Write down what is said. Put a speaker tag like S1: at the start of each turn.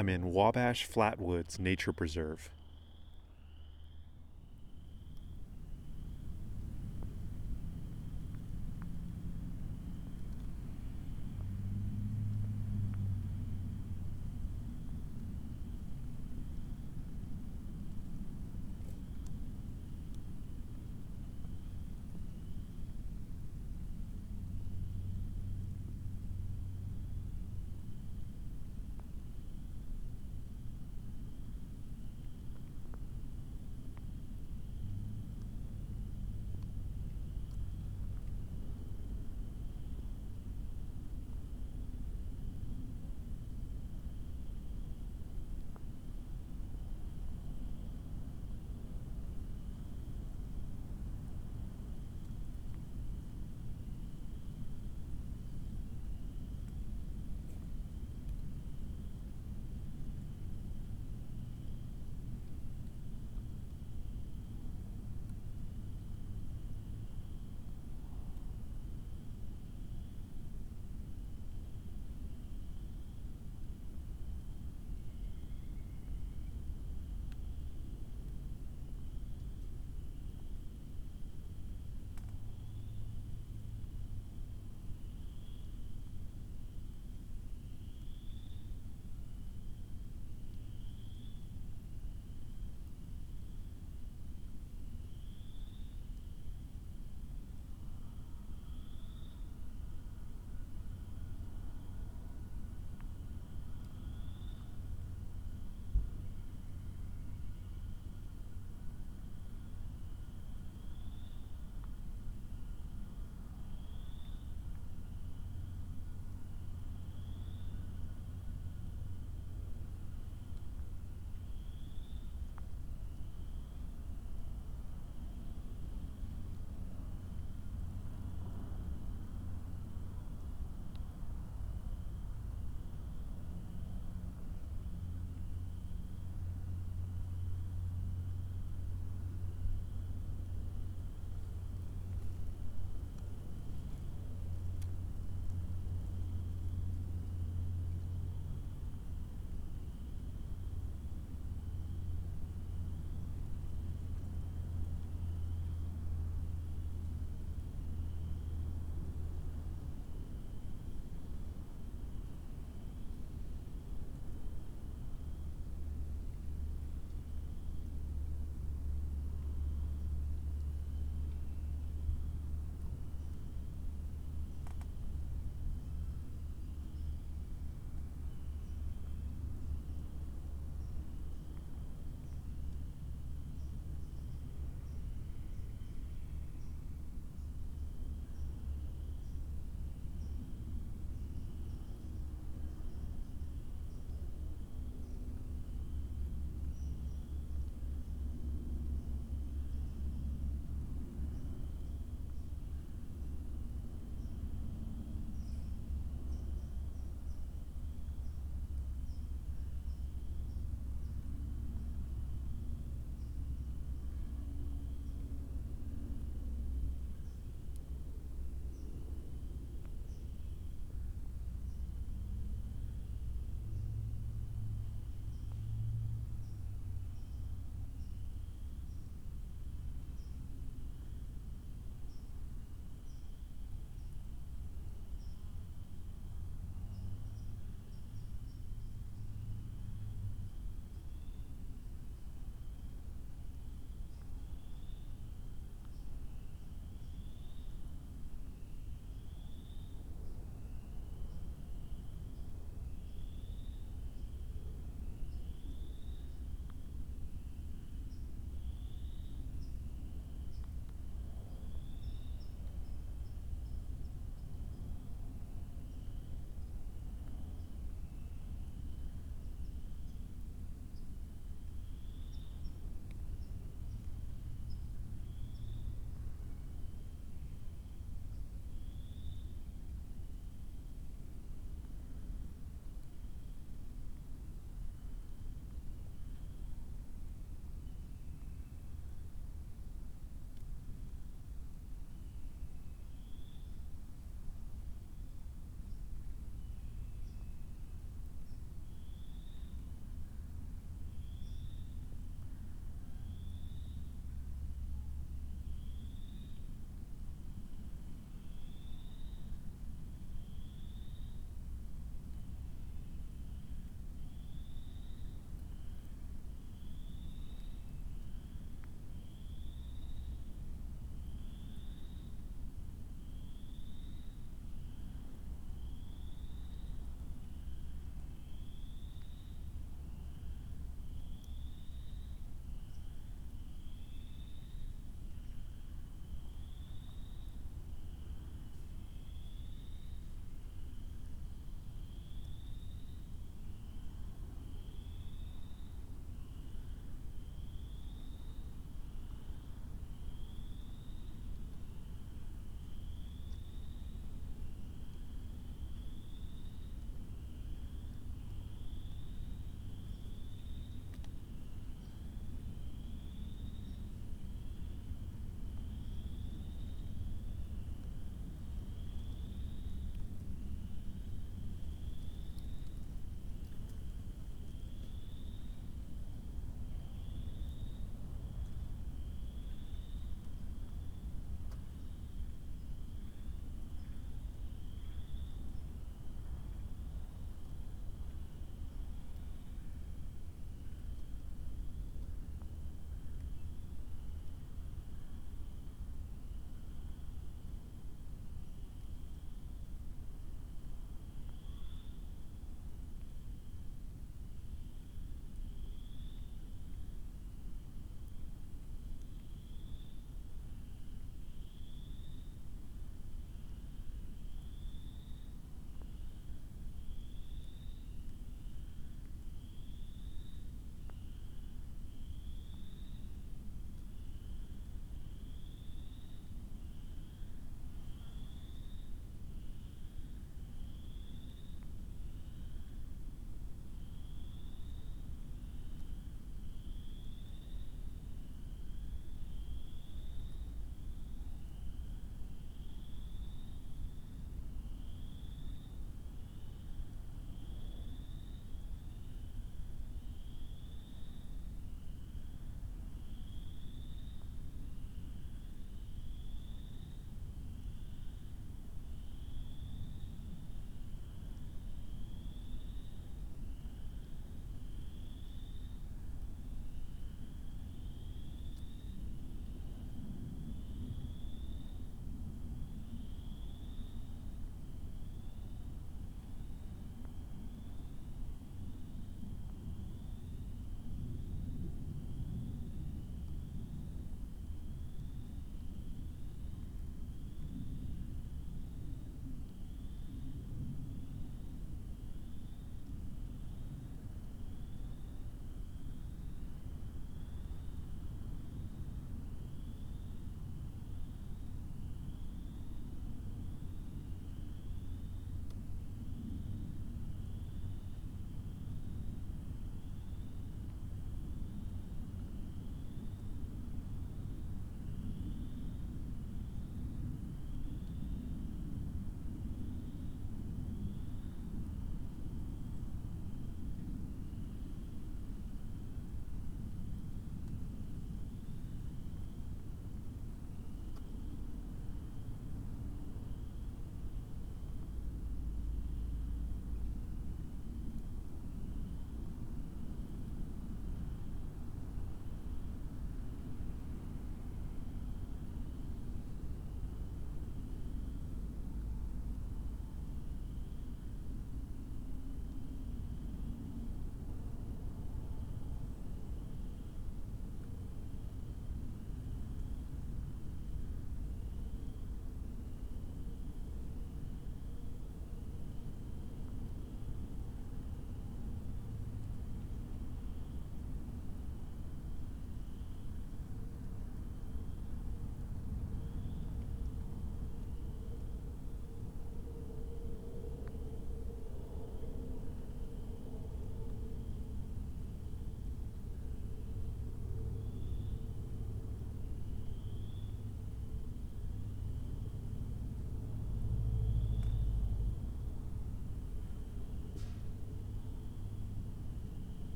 S1: I'm in Wabash Flatwoods Nature Preserve.